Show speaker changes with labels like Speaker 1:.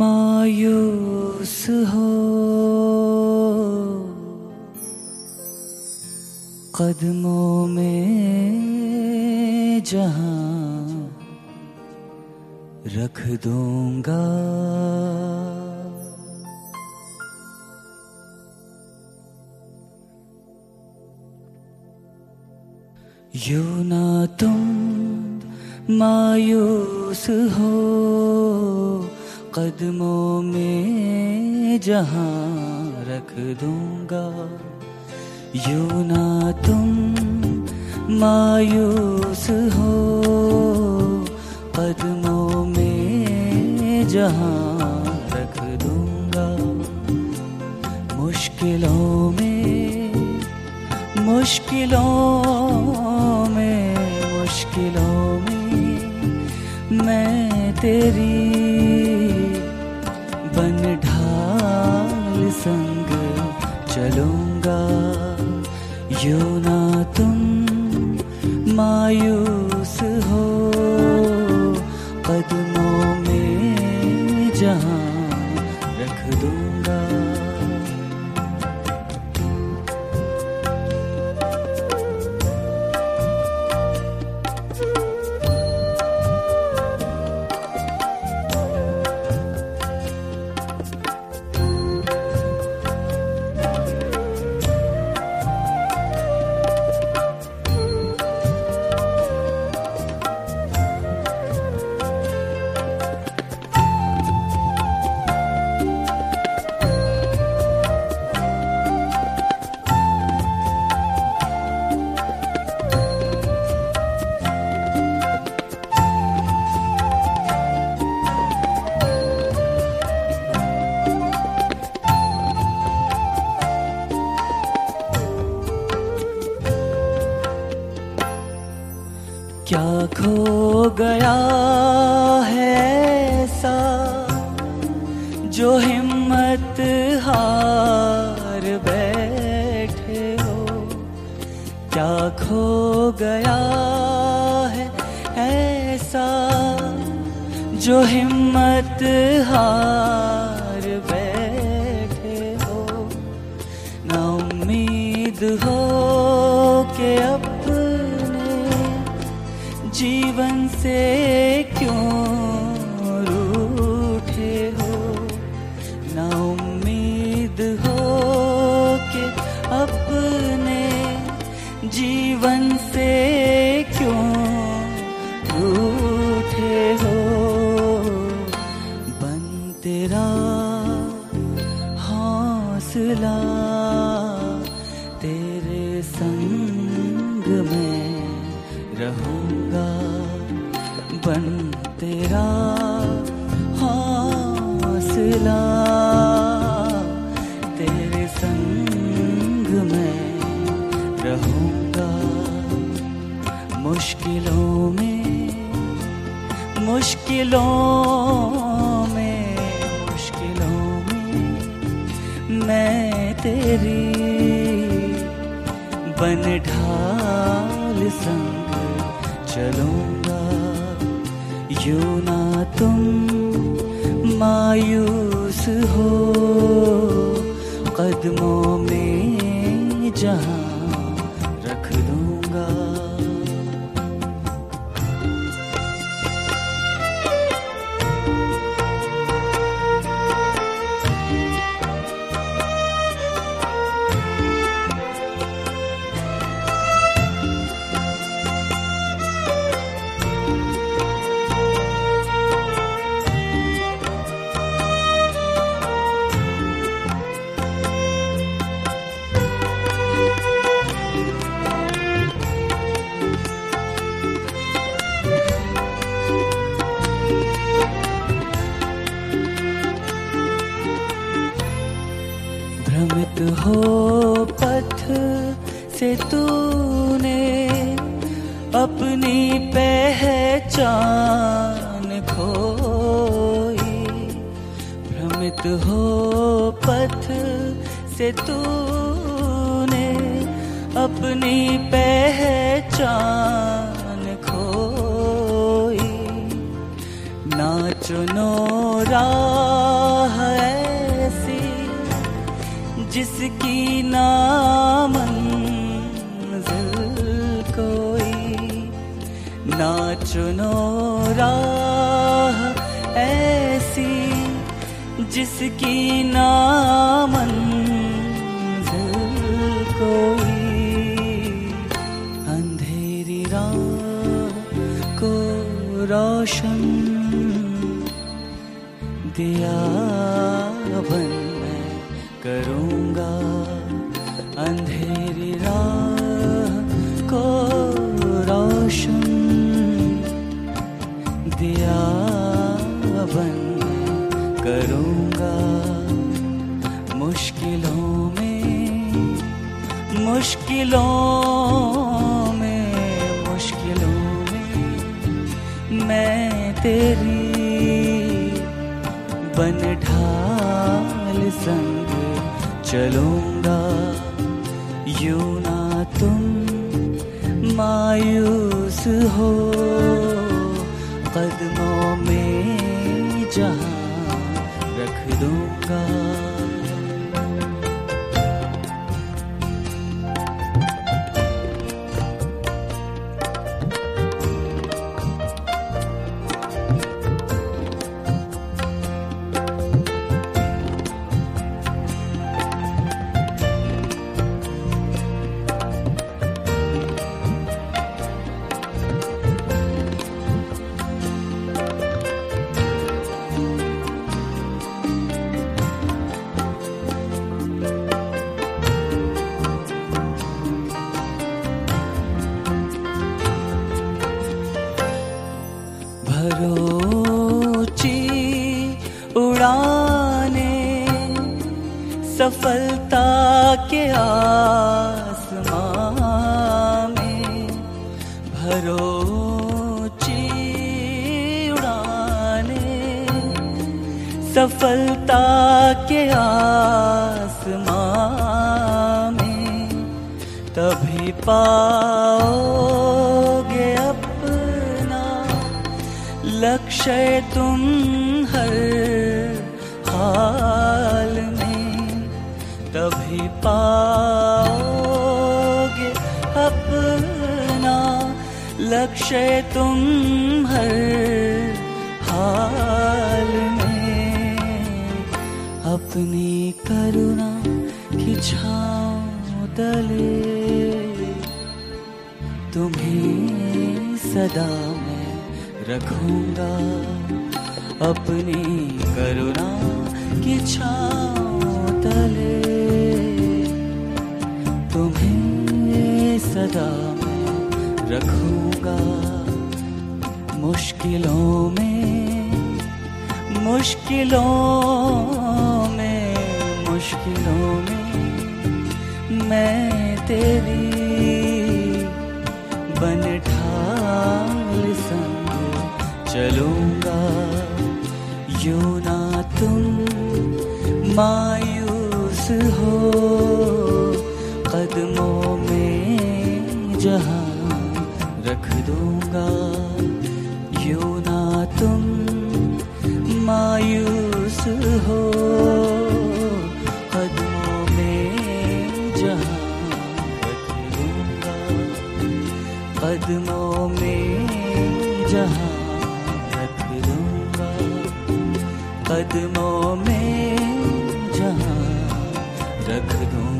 Speaker 1: मायूस हो। कदमों में जहाँ रख दूँगा। यू ना तुम मायूस हो। कदमों में जहाँ रख दूँगा। यू ना तुम मायूस हो। कदमों में जहाँ रख दूँगा। मुश्किलों में मुश्किलों में मुश्किलों में मैं तेरी चलूँगा यू ना तुम मायूस हो। कदमों में जहाँ खो गया है ऐसा जो हिम्मत हार बैठे हो। क्या खो गया है ऐसा जो हिम्मत हार बैठे हो। ना उम्मीद हो से क्यों रूठे हो? ना उम्मीद हो के अपने जीवन से क्यों रूठे हो? बन तेरा हौसला तेरे संग में रहूँगा। बन तेरा हौसला, तेरे संग में रहूँगा। मुश्किलों में मुश्किलों में मुश्किलों में मैं तेरी बन ढाल संग चलूँगा यू ना तुम मायूस हो कदमों में जहाँ भ्रमित हो पथ से तूने अपनी पहचान खोई। भ्रमित हो पथ से तूने अपनी पहचान खोई। ना चुनो राह जिसकी नाम कोई। ना चुनो राह ऐसी जिसकी नाम कोई। अंधेरी राह को रोशन दिया बन मैं करूँगा दिया, बन करूँगा। मुश्किलों में मुश्किलों में मुश्किलों में मैं तेरी बन ढाल संग चलूँगा। यू ना तुम मायूस हो। कदमों में जहाँ रख दूँगा। सफलता के आसमां में भरोची उड़ाने, सफलता के आसमां में तभी पाओगे अपना लक्ष्य तुम हर हाल में। तभी पाओगे अपना लक्ष्य तुम हर हाल में। अपनी करुणा की छाँव तले तुम्हें सदा मैं रखूँगा। अपनी करुणा की छाँव रखूँगा। मुश्किलों में मुश्किलों में मुश्किलों में मैं तेरी बन ढाल संग चलूँगा। यू ना तुम मायूस हो, कदमों में जहाँ रख दूँगा। यू ना तुम मायूस हो? कदमों में जहाँ रख दूँगा। कदमों में जहाँ रख दूँगा। कदमों में जहाँ रख दूँगा।